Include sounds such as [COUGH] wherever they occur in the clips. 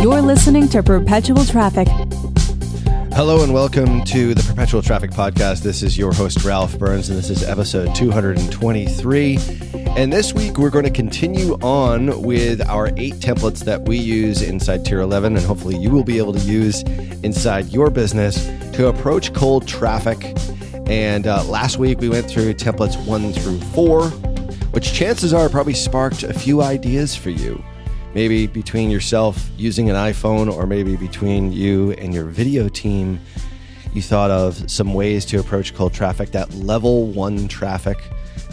You're listening to Perpetual Traffic. Hello and welcome to the Perpetual Traffic Podcast. This is your host, Ralph Burns, and this is episode 223. And this week, we're going to continue on with our eight templates that we use inside Tier 11, and hopefully, you will be able to use inside your business to approach cold traffic. And uh, last week, we went through templates one through four, which chances are probably sparked a few ideas for you maybe between yourself using an iPhone or maybe between you and your video team, you thought of some ways to approach cold traffic, that level one traffic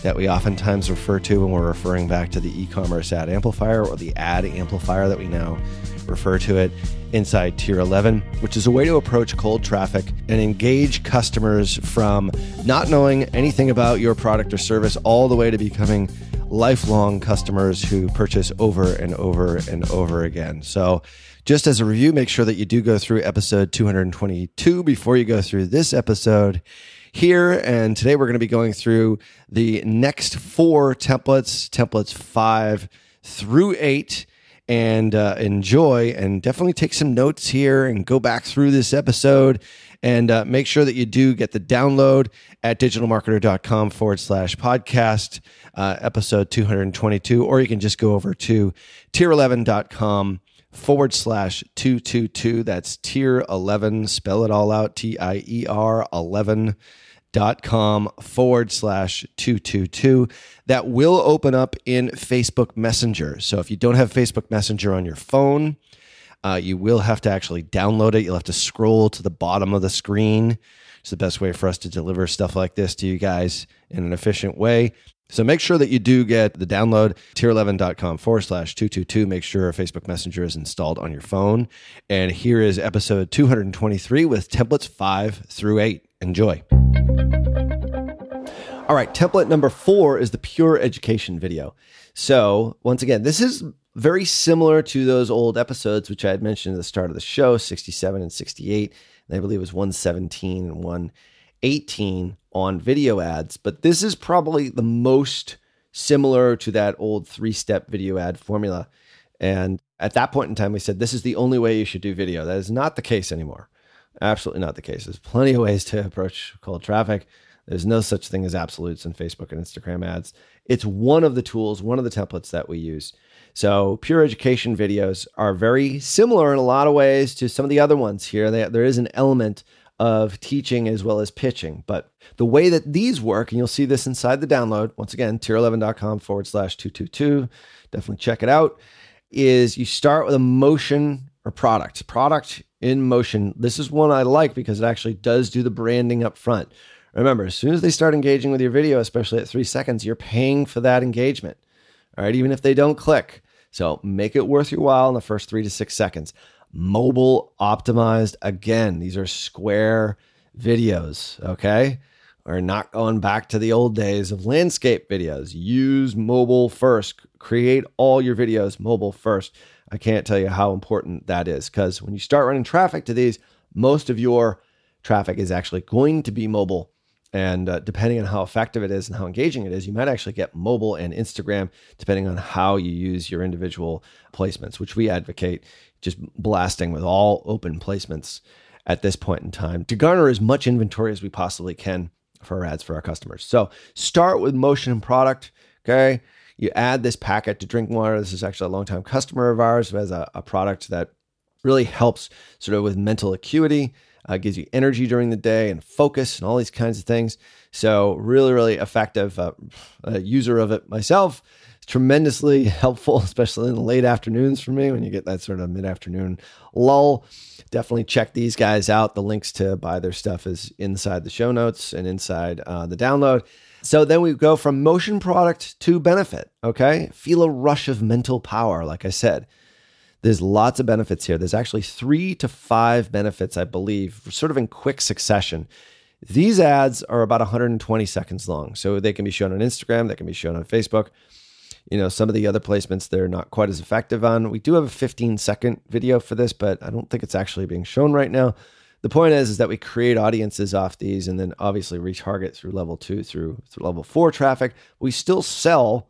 that we oftentimes refer to when we're referring back to the e commerce ad amplifier or the ad amplifier that we now refer to it inside Tier 11, which is a way to approach cold traffic and engage customers from not knowing anything about your product or service all the way to becoming lifelong customers who purchase over and over and over again. So, just as a review, make sure that you do go through episode 222 before you go through this episode here. And today we're going to be going through the next four templates, templates five through eight and uh, enjoy and definitely take some notes here and go back through this episode and uh, make sure that you do get the download at digitalmarketer.com forward slash podcast, uh, episode 222, or you can just go over to tier11.com forward slash 222. That's tier 11, spell it all out, T I E R 11 dot com forward slash 222 that will open up in facebook messenger so if you don't have facebook messenger on your phone uh, you will have to actually download it. You'll have to scroll to the bottom of the screen. It's the best way for us to deliver stuff like this to you guys in an efficient way. So make sure that you do get the download. Tier11.com forward slash 222 make sure facebook messenger is installed on your phone. And here is episode 223 with templates 5 through 8 enjoy. All right, template number four is the pure education video. So, once again, this is very similar to those old episodes, which I had mentioned at the start of the show 67 and 68. And I believe it was 117 and 118 on video ads. But this is probably the most similar to that old three step video ad formula. And at that point in time, we said this is the only way you should do video. That is not the case anymore. Absolutely not the case. There's plenty of ways to approach cold traffic. There's no such thing as absolutes in Facebook and Instagram ads. It's one of the tools, one of the templates that we use. So, pure education videos are very similar in a lot of ways to some of the other ones here. They, there is an element of teaching as well as pitching. But the way that these work, and you'll see this inside the download, once again, tier11.com forward slash 222, definitely check it out, is you start with a motion or product, product in motion. This is one I like because it actually does do the branding up front. Remember, as soon as they start engaging with your video, especially at three seconds, you're paying for that engagement. All right, even if they don't click. So make it worth your while in the first three to six seconds. Mobile optimized again. These are square videos, okay? We're not going back to the old days of landscape videos. Use mobile first. Create all your videos mobile first. I can't tell you how important that is because when you start running traffic to these, most of your traffic is actually going to be mobile. And uh, depending on how effective it is and how engaging it is, you might actually get mobile and Instagram, depending on how you use your individual placements, which we advocate just blasting with all open placements at this point in time to garner as much inventory as we possibly can for our ads for our customers. So start with motion and product. Okay. You add this packet to Drinkwater. This is actually a longtime customer of ours who has a, a product that really helps sort of with mental acuity uh, gives you energy during the day and focus and all these kinds of things. So, really, really effective uh, user of it myself. It's tremendously [LAUGHS] helpful, especially in the late afternoons for me when you get that sort of mid afternoon lull. Definitely check these guys out. The links to buy their stuff is inside the show notes and inside uh, the download. So then we go from motion product to benefit. Okay. Feel a rush of mental power, like I said. There's lots of benefits here. There's actually three to five benefits, I believe, sort of in quick succession. These ads are about 120 seconds long. So they can be shown on Instagram, they can be shown on Facebook. You know, some of the other placements they're not quite as effective on. We do have a 15 second video for this, but I don't think it's actually being shown right now. The point is, is that we create audiences off these and then obviously retarget through level two through, through level four traffic. We still sell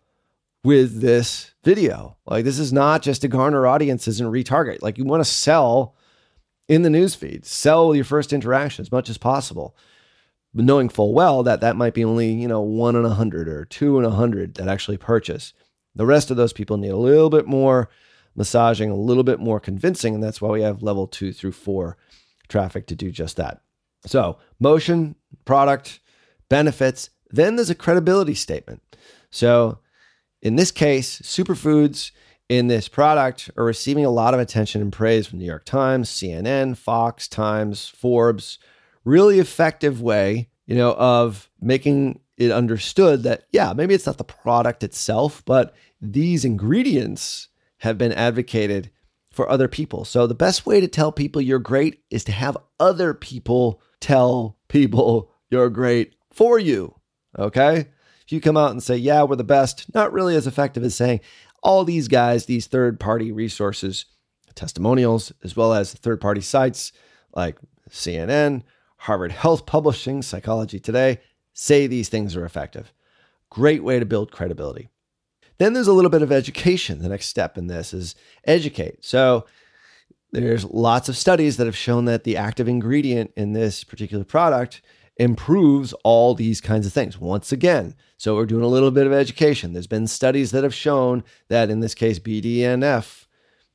with this video. Like this is not just to garner audiences and retarget. Like you want to sell in the newsfeed, sell your first interaction as much as possible. But knowing full well that that might be only, you know, one in a hundred or two in a hundred that actually purchase. The rest of those people need a little bit more massaging, a little bit more convincing. And that's why we have level two through four traffic to do just that. So motion, product, benefits. Then there's a credibility statement. So in this case, superfoods in this product are receiving a lot of attention and praise from New York Times, CNN, Fox, Times, Forbes. Really effective way, you know, of making it understood that yeah, maybe it's not the product itself, but these ingredients have been advocated for other people. So the best way to tell people you're great is to have other people tell people you're great for you. Okay? You come out and say, yeah, we're the best, not really as effective as saying all these guys, these third party resources, testimonials, as well as third party sites like CNN, Harvard Health Publishing, Psychology Today, say these things are effective. Great way to build credibility. Then there's a little bit of education. The next step in this is educate. So there's lots of studies that have shown that the active ingredient in this particular product improves all these kinds of things. Once again, so we're doing a little bit of education. There's been studies that have shown that in this case, BDNF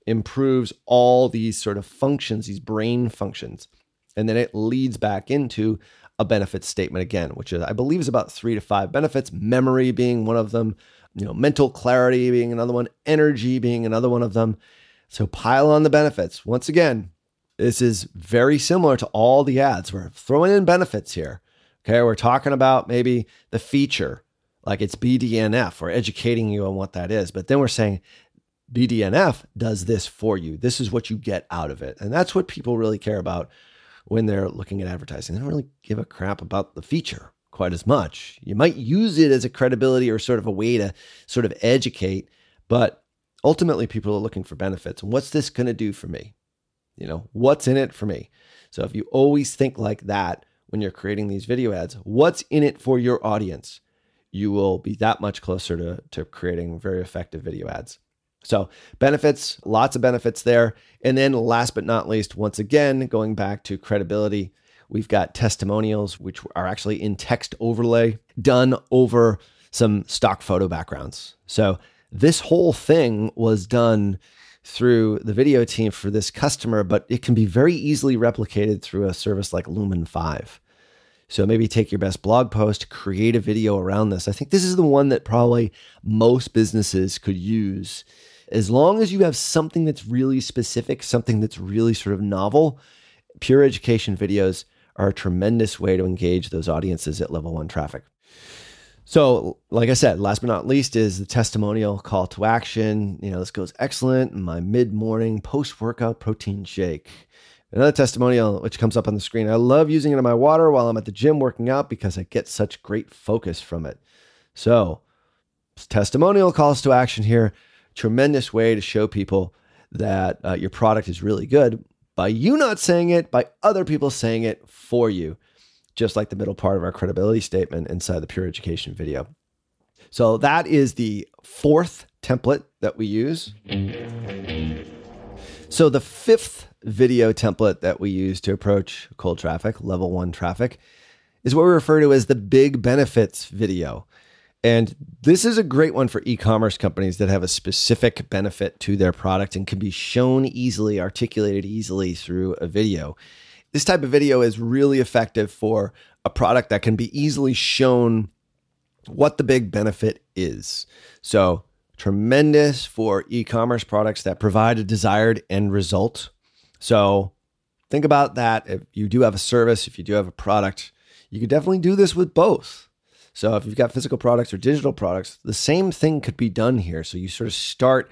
improves all these sort of functions, these brain functions. And then it leads back into a benefit statement again, which is, I believe is about three to five benefits, memory being one of them, you know, mental clarity being another one, energy being another one of them. So pile on the benefits. Once again, this is very similar to all the ads. We're throwing in benefits here. Okay. We're talking about maybe the feature, like it's BDNF. We're educating you on what that is. But then we're saying BDNF does this for you. This is what you get out of it. And that's what people really care about when they're looking at advertising. They don't really give a crap about the feature quite as much. You might use it as a credibility or sort of a way to sort of educate, but ultimately people are looking for benefits. And what's this going to do for me? You know, what's in it for me? So if you always think like that when you're creating these video ads, what's in it for your audience? You will be that much closer to, to creating very effective video ads. So, benefits, lots of benefits there. And then, last but not least, once again, going back to credibility, we've got testimonials, which are actually in text overlay done over some stock photo backgrounds. So, this whole thing was done through the video team for this customer, but it can be very easily replicated through a service like Lumen 5. So maybe take your best blog post, create a video around this. I think this is the one that probably most businesses could use. As long as you have something that's really specific, something that's really sort of novel, pure education videos are a tremendous way to engage those audiences at level one traffic. So, like I said, last but not least is the testimonial call to action. You know, this goes excellent. My mid morning post workout protein shake. Another testimonial, which comes up on the screen. I love using it in my water while I'm at the gym working out because I get such great focus from it. So, testimonial calls to action here. Tremendous way to show people that uh, your product is really good by you not saying it, by other people saying it for you just like the middle part of our credibility statement inside the Pure Education video. So that is the fourth template that we use. So the fifth video template that we use to approach cold traffic, level one traffic, is what we refer to as the big benefits video. And this is a great one for e commerce companies that have a specific benefit to their product and can be shown easily, articulated easily through a video this type of video is really effective for a product that can be easily shown what the big benefit is. So, tremendous for e commerce products that provide a desired end result. So, think about that. If you do have a service, if you do have a product, you could definitely do this with both. So, if you've got physical products or digital products, the same thing could be done here. So, you sort of start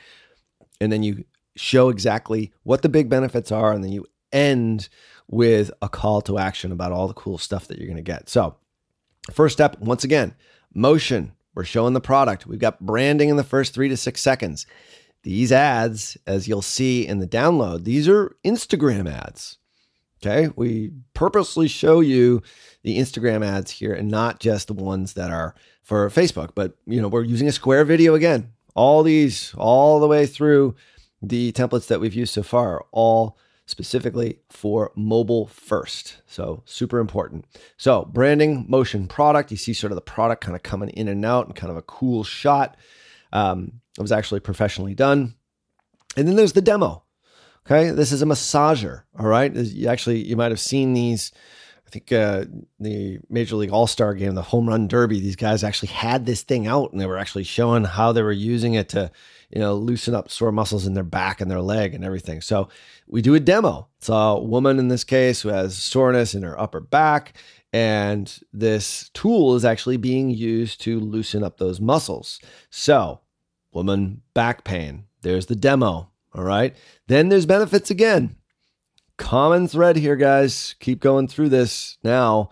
and then you show exactly what the big benefits are, and then you end with a call to action about all the cool stuff that you're going to get. So, first step, once again, motion. We're showing the product. We've got branding in the first three to six seconds. These ads, as you'll see in the download, these are Instagram ads. Okay. We purposely show you the Instagram ads here and not just the ones that are for Facebook, but you know, we're using a square video again. All these, all the way through the templates that we've used so far, all specifically for mobile first. So, super important. So, branding, motion, product. You see sort of the product kind of coming in and out and kind of a cool shot. Um, it was actually professionally done. And then there's the demo. Okay, this is a massager. All right, you actually you might have seen these. I think uh, the Major League All Star game, the Home Run Derby. These guys actually had this thing out, and they were actually showing how they were using it to you know, loosen up sore muscles in their back and their leg and everything. So we do a demo. It's a woman in this case who has soreness in her upper back. And this tool is actually being used to loosen up those muscles. So, woman back pain, there's the demo. All right. Then there's benefits again. Common thread here, guys. Keep going through this now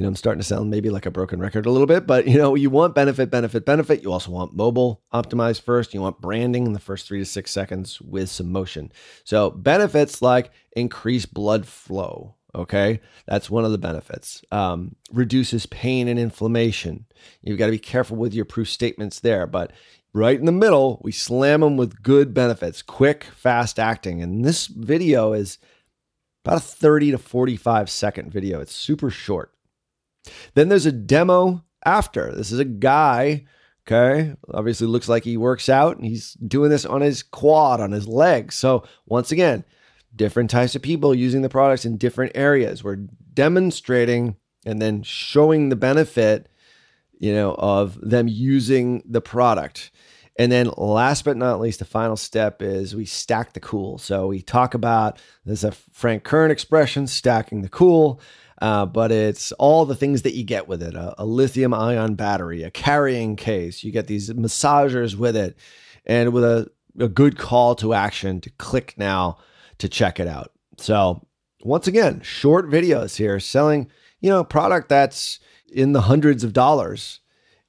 you know, I'm starting to sound maybe like a broken record a little bit, but you know, you want benefit, benefit, benefit. You also want mobile optimized first. You want branding in the first three to six seconds with some motion. So benefits like increased blood flow. Okay, that's one of the benefits. Um, reduces pain and inflammation. You've got to be careful with your proof statements there, but right in the middle, we slam them with good benefits, quick, fast acting. And this video is about a 30 to 45 second video. It's super short. Then there's a demo after. This is a guy, okay? Obviously looks like he works out and he's doing this on his quad, on his leg. So, once again, different types of people using the products in different areas. We're demonstrating and then showing the benefit, you know, of them using the product. And then last but not least, the final step is we stack the cool. So we talk about there's a Frank Kern expression, stacking the cool. Uh, but it's all the things that you get with it a, a lithium ion battery, a carrying case. You get these massagers with it, and with a, a good call to action to click now to check it out. So, once again, short videos here selling, you know, product that's in the hundreds of dollars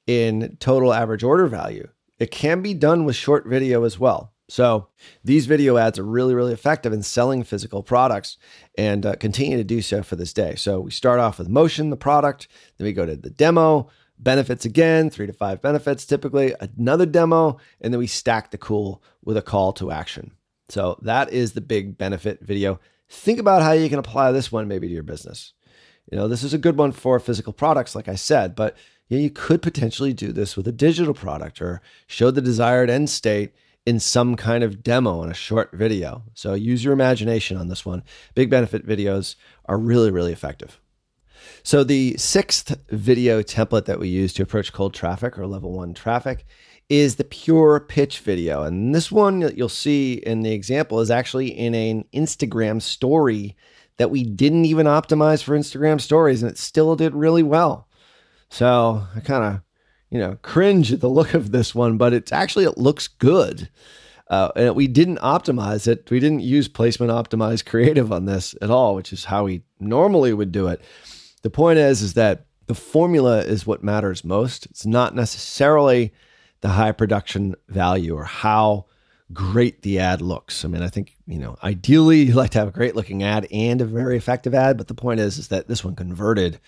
in total average order value. It can be done with short video as well. So these video ads are really, really effective in selling physical products and uh, continue to do so for this day. So we start off with motion, the product, then we go to the demo, benefits again, three to five benefits typically, another demo, and then we stack the cool with a call to action. So that is the big benefit video. Think about how you can apply this one maybe to your business. You know, this is a good one for physical products, like I said, but you, know, you could potentially do this with a digital product or show the desired end state in some kind of demo in a short video. So use your imagination on this one. Big benefit videos are really, really effective. So the sixth video template that we use to approach cold traffic or level one traffic is the pure pitch video. And this one that you'll see in the example is actually in an Instagram story that we didn't even optimize for Instagram stories and it still did really well. So I kind of you know, cringe at the look of this one, but it's actually, it looks good. Uh, and we didn't optimize it. We didn't use placement optimized creative on this at all, which is how we normally would do it. The point is, is that the formula is what matters most. It's not necessarily the high production value or how great the ad looks. I mean, I think, you know, ideally you like to have a great looking ad and a very effective ad, but the point is is that this one converted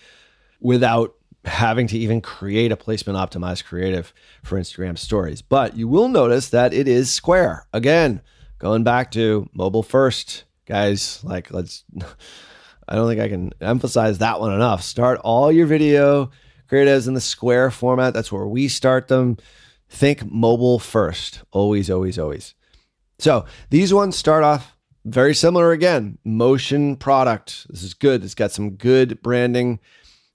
without having to even create a placement optimized creative for Instagram stories. But you will notice that it is square. Again, going back to mobile first, guys, like let's [LAUGHS] I don't think I can emphasize that one enough. Start all your video creatives in the square format. That's where we start them. Think mobile first. Always, always, always. So these ones start off very similar again. Motion product. This is good. It's got some good branding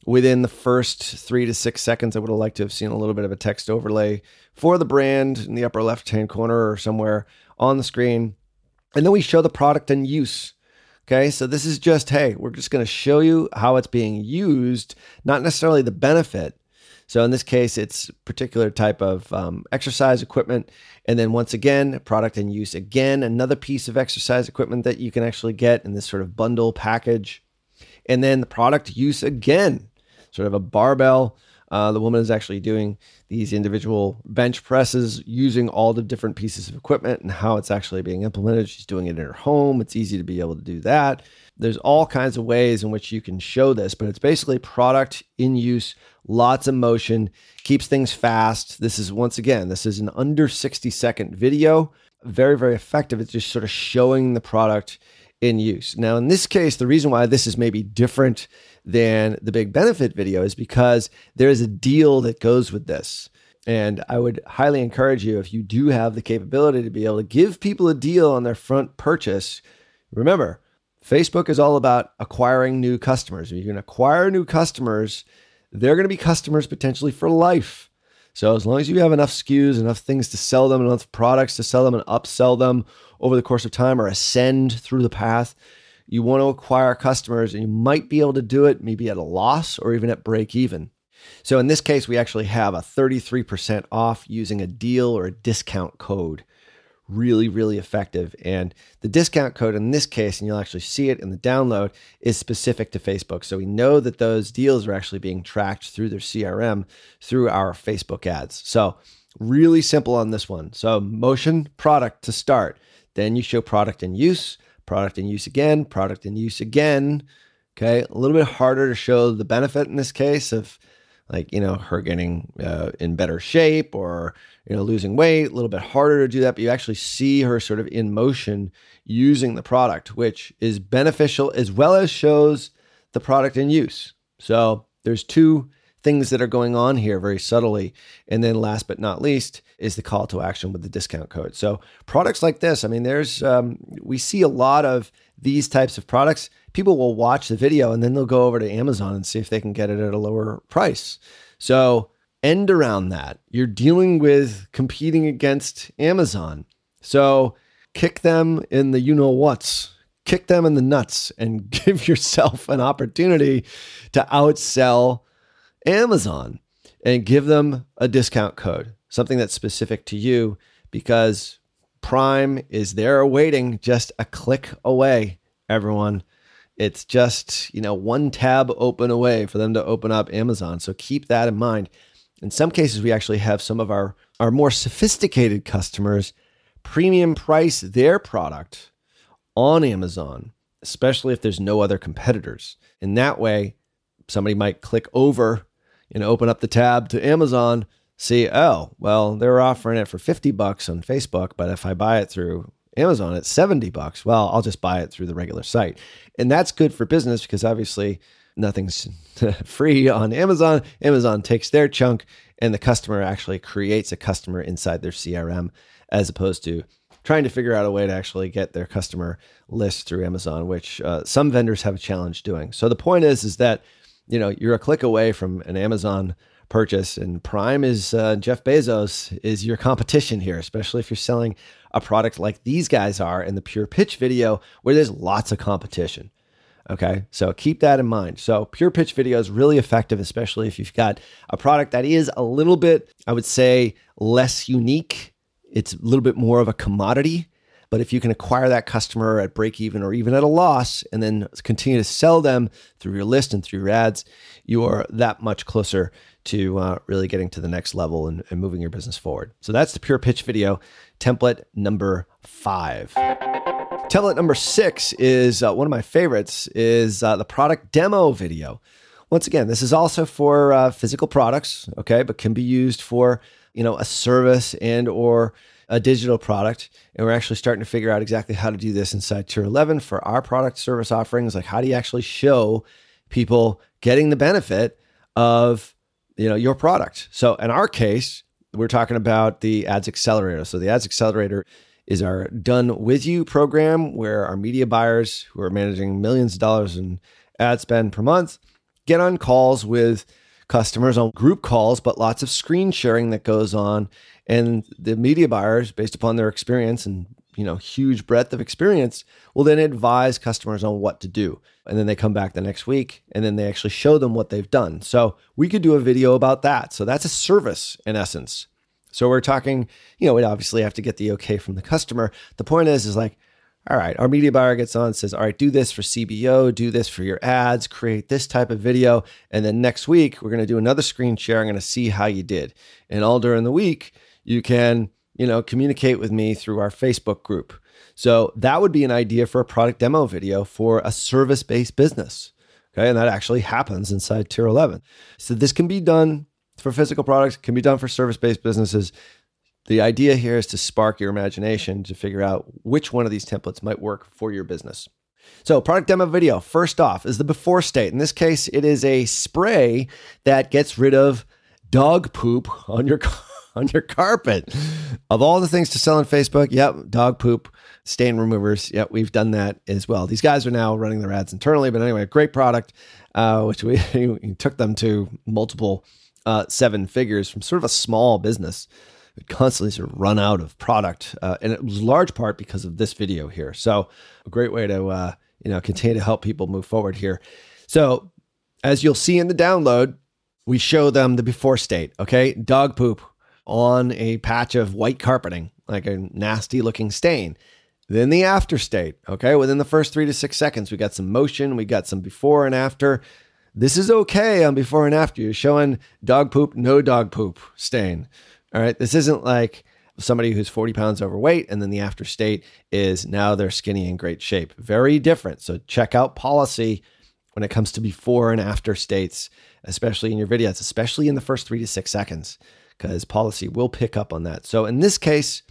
within the first three to six seconds. I would have liked to have seen a little bit of a text overlay for the brand in the upper left hand corner or somewhere on the screen. And then we show the product in use. Okay, so this is just, hey, we're just going to show you how it's being used, not necessarily the benefit. So in this case, it's particular type of um, exercise equipment. And then once again, product in use again, another piece of exercise equipment that you can actually get in this sort of bundle package. And then the product use again, sort of a barbell. Uh, the woman is actually doing these individual bench presses using all the different pieces of equipment and how it's actually being implemented. She's doing it in her home. It's easy to be able to do that. There's all kinds of ways in which you can show this, but it's basically product in use, lots of motion, keeps things fast. This is once again, this is an under 60 second video. Very, very effective. It's just sort of showing the product in use. Now, in this case, the reason why this is maybe different than the big benefit video is because there is a deal that goes with this. And I would highly encourage you, if you do have the capability to be able to give people a deal on their front purchase, remember, Facebook is all about acquiring new customers. If you can acquire new customers, they're going to be customers potentially for life. So as long as you have enough SKUs, enough things to sell them, enough products to sell them and upsell them over the course of time or ascend through the path, you want to acquire customers and you might be able to do it maybe at a loss or even at break even. So in this case, we actually have a 33% off using a deal or a discount code. Really, really effective. And the discount code in this case, and you'll actually see it in the download, is specific to Facebook. So we know that those deals are actually being tracked through their CRM through our Facebook ads. So really simple on this one. So motion product to start. Then you show product in use product in use again, product in use again. Okay, a little bit harder to show the benefit in this case of like you know her getting uh, in better shape or you know losing weight. A little bit harder to do that, but you actually see her sort of in motion using the product, which is beneficial as well as shows the product in use. So there's two things that are going on here very subtly. And then last but not least is the call to action with the discount code. So products like this, I mean, there's um, we see a lot of these types of products. People will watch the video and then they'll go over to Amazon and see if they can get it at a lower price. So end around that. You're dealing with competing against Amazon. So kick them in the you know what's kick them in the nuts and [LAUGHS] give yourself an opportunity to outsell Amazon and give them a discount code, something that's specific to you because Prime is there waiting just a click away, everyone. It's just, you know, one tab open away for them to open up Amazon. So keep that in mind. In some cases, we actually have some of our, our more sophisticated customers premium price their product on Amazon, especially if there's no other competitors. In that way, somebody might click over and open up the tab to Amazon, see, oh, well, they're offering it for 50 bucks on Facebook, but if I buy it through Amazon, at 70 bucks. Well, I'll just buy it through the regular site. And that's good for business because obviously nothing's [LAUGHS] free on Amazon. Amazon takes their chunk and the customer actually creates a customer inside their CRM as opposed to trying to figure out a way to actually get their customer list through Amazon, which uh, some vendors have a challenge doing. So the point is, is that you know, you're a click away from an Amazon purchase, and Prime is uh, Jeff Bezos is your competition here, especially if you're selling a product like these guys are in the pure pitch video, where there's lots of competition. Okay. So keep that in mind. So pure pitch video is really effective, especially if you've got a product that is a little bit, I would say, less unique. It's a little bit more of a commodity. But if you can acquire that customer at break even or even at a loss and then continue to sell them through your list and through your ads, you are that much closer to uh, really getting to the next level and, and moving your business forward. So that's the pure pitch video template number five. Template number six is uh, one of my favorites is uh, the product demo video. Once again, this is also for uh, physical products, okay, but can be used for you know a service and or a digital product. And we're actually starting to figure out exactly how to do this inside Tier 11 for our product service offerings. Like, how do you actually show people getting the benefit of you know your product? So in our case, we're talking about the Ads Accelerator. So the Ads Accelerator is our done with you program where our media buyers who are managing millions of dollars in ad spend per month get on calls with customers on group calls, but lots of screen sharing that goes on. And the media buyers, based upon their experience and you know huge breadth of experience, will then advise customers on what to do. And then they come back the next week and then they actually show them what they've done. So we could do a video about that. So that's a service in essence. So we're talking, you know, we obviously have to get the okay from the customer. The point is, is like, all right, our media buyer gets on says, all right, do this for CBO, do this for your ads, create this type of video. And then next week, we're going to do another screen share. I'm going to see how you did. And all during the week, you can, you know, communicate with me through our Facebook group. So that would be an idea for a product demo video for a service based business. Okay. And that actually happens inside Tier 11. So this can be done for physical products, can be done for service based businesses. The idea here is to spark your imagination to figure out which one of these templates might work for your business. So, product demo video, first off, is the before state. In this case, it is a spray that gets rid of dog poop on your [LAUGHS] on your carpet. Of all the things to sell on Facebook, yep, dog poop stain removers. Yep, we've done that as well. These guys are now running their ads internally, but anyway, great product, uh, which we, [LAUGHS] took them to multiple uh, seven figures from sort of a small business. It constantly sort of run out of product, uh, and it was large part because of this video here. So a great way to uh, you know continue to help people move forward here. So as you'll see in the download, we show them the before state. Okay, dog poop on a patch of white carpeting, like a nasty looking stain. Then the after state. Okay, within the first three to six seconds, we got some motion, we got some before and after. This is okay on before and after. You're showing dog poop, no dog poop stain. All right. This isn't like somebody who's 40 pounds overweight and then the after state is now they're skinny and great shape. Very different. So check out policy when it comes to before and after states, especially in your videos, especially in the first three to six seconds, because policy will pick up on that. So in this case,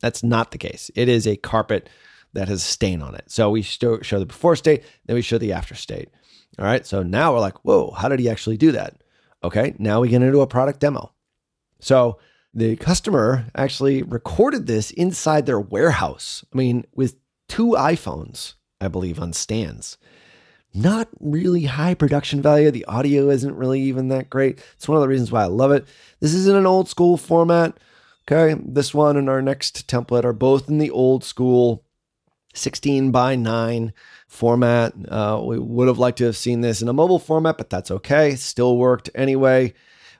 that's not the case. It is a carpet that has a stain on it. So we show the before state, then we show the after state. All right. So now we're like, whoa, how did he actually do that? Okay. Now we get into a product demo. So the customer actually recorded this inside their warehouse. I mean, with two iPhones, I believe, on stands. Not really high production value. The audio isn't really even that great. It's one of the reasons why I love it. This is in an old school format. Okay. This one and our next template are both in the old school 16 by 9 format. Uh, we would have liked to have seen this in a mobile format, but that's okay. Still worked anyway.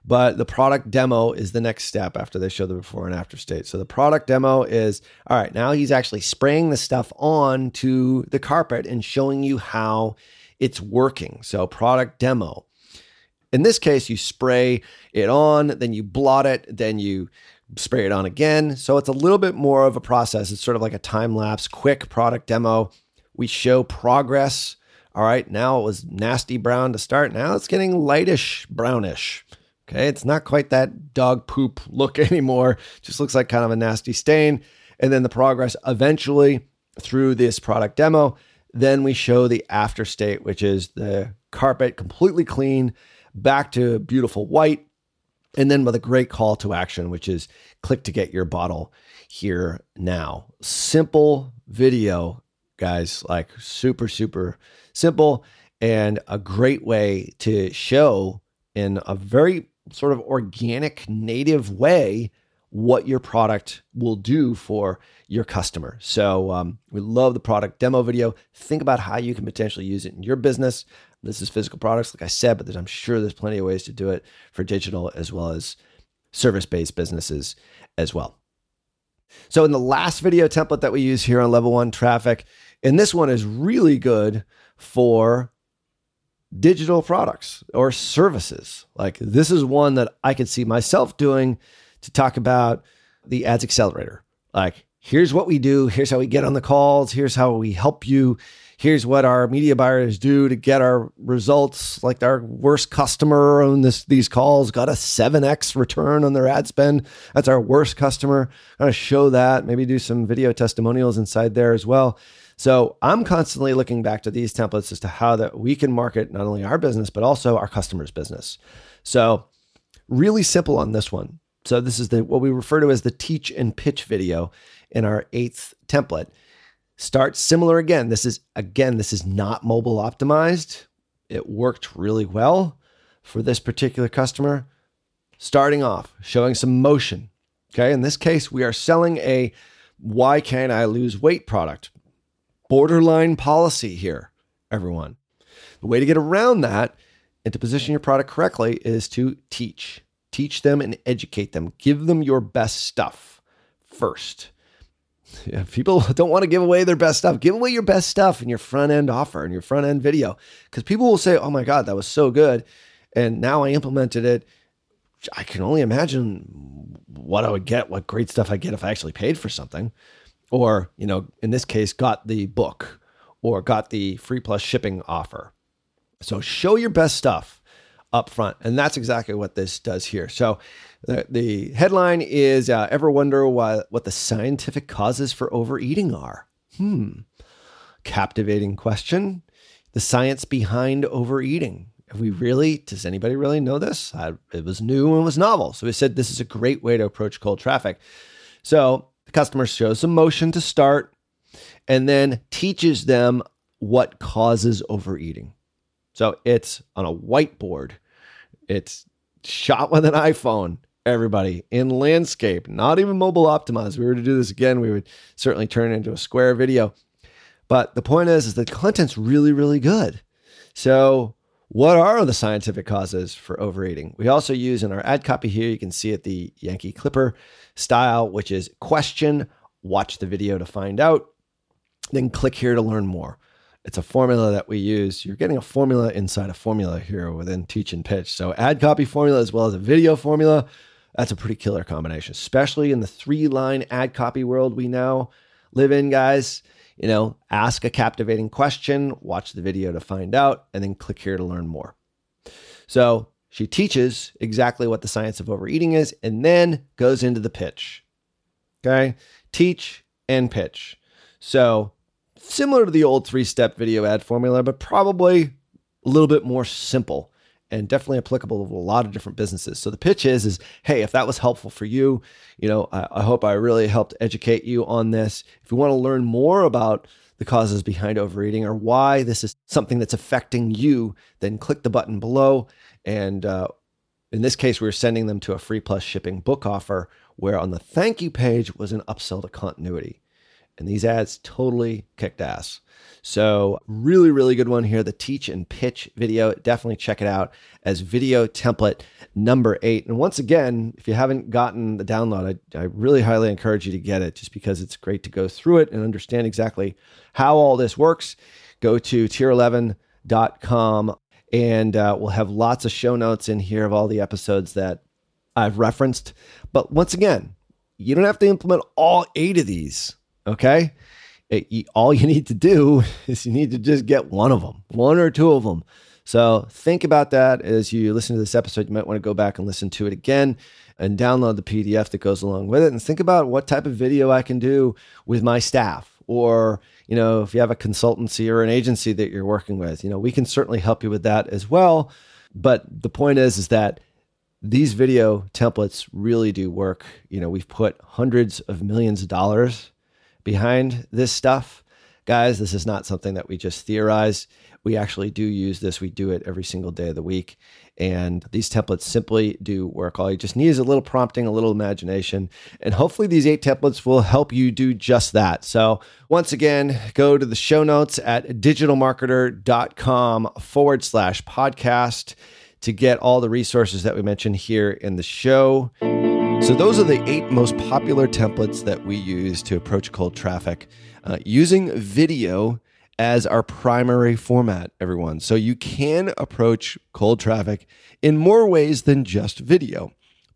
But the product demo is the next step after they show the before and after state. So the product demo is all right, now he's actually spraying the stuff on to the carpet and showing you how it's working. So product demo. In this case, you spray it on, then you blot it, then you spray it on again. So it's a little bit more of a process. It's sort of like a time lapse, quick product demo. We show progress. All right, now it was nasty brown to start. Now it's getting lightish brownish. Okay, it's not quite that dog poop look [LAUGHS] anymore. Just looks like kind of a nasty stain. And then the progress eventually through this product demo. Then we show the after state, which is the carpet completely clean, back to beautiful white. And then with a great call to action, which is click to get your bottle here now. Simple video guys. Like super, super simple and a great way to show in a very sort of organic, native way what your product will do for your customer. So um, we love the product demo video. Think about how you can potentially use it in your business. This is physical products, like I said, but I'm sure there's plenty of ways to do it for digital as well as service based businesses as well. So, in the last video template that we use here on level one traffic, and this one is really good for digital products or services. Like, this is one that I could see myself doing to talk about the ads accelerator. Like, here's what we do, here's how we get on the calls, here's how we help you here's what our media buyers do to get our results. Like our worst customer on this these calls got a 7x return on their ad spend. That's our worst customer. I'm to show that, maybe do some video testimonials inside there as well. So I'm constantly looking back to these templates as to how that we can market not only our business but also our customers' business. So really simple on this one. So this is the what we refer to as the teach and pitch video in our eighth template. Start similar again. This is, again, this is not mobile optimized. It worked really well for this particular customer. Starting off, showing some motion. Okay. In this case, we are selling a why can't I lose weight product. Borderline policy here, everyone. The way to get around that and to position your product correctly is to teach. Teach them and educate them. Give them your best stuff first. Yeah, people [LAUGHS] don't want to give away their best stuff. Give away your best stuff in your front end offer and your front end video because people will say, "Oh my god, that was so good," and now I implemented it. I can only imagine what I would get, what great stuff I get if I actually paid for something, or you know, in this case, got the book or got the free plus shipping offer. So show your best stuff up front, and that's exactly what this does here. So the, the headline is uh, Ever wonder why, what the scientific causes for overeating are? Hmm. Captivating question. The science behind overeating. Have we really, does anybody really know this? I, it was new and was novel. So we said this is a great way to approach cold traffic. So the customer shows some motion to start and then teaches them what causes overeating. So it's on a whiteboard, it's shot with an iPhone everybody in landscape, not even mobile optimized. If we were to do this again, we would certainly turn it into a square video. But the point is, is the content's really, really good. So what are the scientific causes for overeating? We also use in our ad copy here, you can see it the Yankee Clipper style, which is question, watch the video to find out, then click here to learn more. It's a formula that we use. You're getting a formula inside a formula here within Teach and Pitch. So ad copy formula as well as a video formula that's a pretty killer combination, especially in the three line ad copy world we now live in, guys. You know, ask a captivating question, watch the video to find out, and then click here to learn more. So she teaches exactly what the science of overeating is and then goes into the pitch. Okay. Teach and pitch. So similar to the old three step video ad formula, but probably a little bit more simple and definitely applicable to a lot of different businesses. So the pitch is, is hey, if that was helpful for you, you know, I, I hope I really helped educate you on this. If you want to learn more about the causes behind overeating or why this is something that's affecting you, then click the button below. And uh, in this case, we are sending them to a free plus shipping book offer where on the thank you page was an upsell to continuity. And these ads totally kicked ass. So, really, really good one here. The teach and pitch video. Definitely check it out as video template number eight. And once again, if you haven't gotten the download, I, I really highly encourage you to get it just because it's great to go through it and understand exactly how all this works. Go to tier11.com and uh, we'll have lots of show notes in here of all the episodes that I've referenced. But once again, you don't have to implement all eight of these, okay? it, all you [LAUGHS] need to do is you need to just get one of them, one or two of them. So think about that as you listen to this episode. You might want to go back and listen to it again and download the PDF that goes along with it and think about what type of video I can do with my staff or you know if you have a consultancy or an agency that you're working with you know we can certainly help you with that as well but the point is is that these video templates really do work you know we've put hundreds of millions of dollars behind this stuff. guys, this is not something that we just theorize. We actually do use this. We do it every single day of the week. And these templates simply do work. All you just need is a little prompting, a little imagination. And hopefully, these eight templates will help you do just that. So, once again, go to the show notes at digitalmarketer.com forward slash podcast to get all the resources that we mentioned here in the show. So, those are the eight most popular templates that we use to approach cold traffic uh, using video as our primary format, everyone. So you can approach cold traffic in more ways than just video.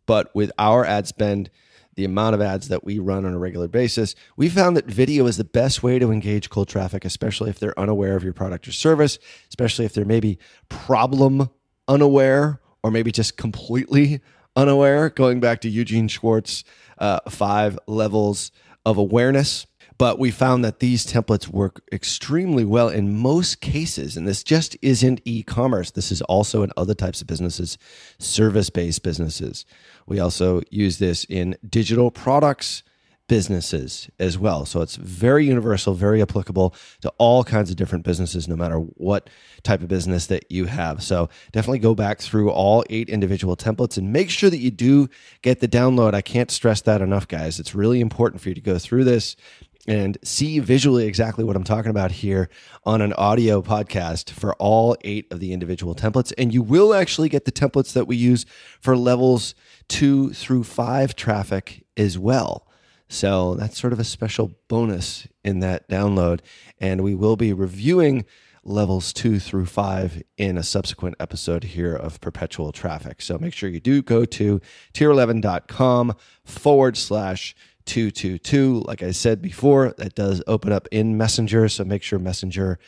But with our ad spend, the amount of ads that we run on a regular basis, we found that video is the best way to engage cold traffic, especially if they're unaware of your product or service, especially if they're maybe problem unaware or maybe just completely unaware. Going back to Eugene Schwartz, uh, five levels of awareness but we found that these templates work extremely well in most cases. And this just isn't e commerce. This is also in other types of businesses, service based businesses. We also use this in digital products businesses as well. So it's very universal, very applicable to all kinds of different businesses, no matter what type of business that you have. So definitely go back through all eight individual templates and make sure that you do get the download. I can't stress that enough, guys. It's really important for you to go through this and see visually exactly what I'm talking about here on an audio podcast for all eight of the individual templates. And you will actually get the templates that we use for levels two through five traffic as well. So that's sort of a special bonus in that download. And we will be reviewing levels two through five in a subsequent episode here of Perpetual Traffic. So make sure you do go to tier11.com forward slash 222. Like I said before, that does open up in Messenger. So make sure Messenger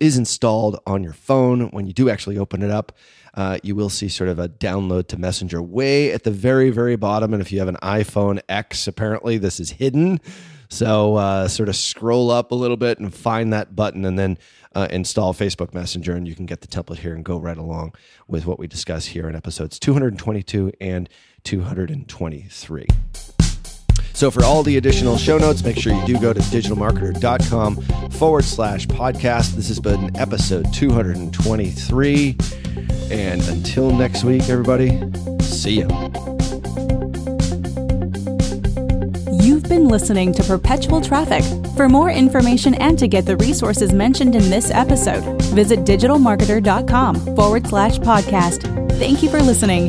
is installed on your phone. When you do actually open it up, uh, you will see sort of a download to Messenger way at the very, very bottom. And if you have an iPhone X, apparently this is hidden. So uh, sort of scroll up a little bit and find that button and then uh, install Facebook Messenger. And you can get the template here and go right along with what we discuss here in episodes 222 and 223. So for all the additional show notes, make sure you do go to digitalmarketer.com forward slash podcast. This has been episode 223. And until next week, everybody, see ya. You've been listening to Perpetual Traffic. For more information and to get the resources mentioned in this episode, visit digitalmarketer.com forward slash podcast. Thank you for listening.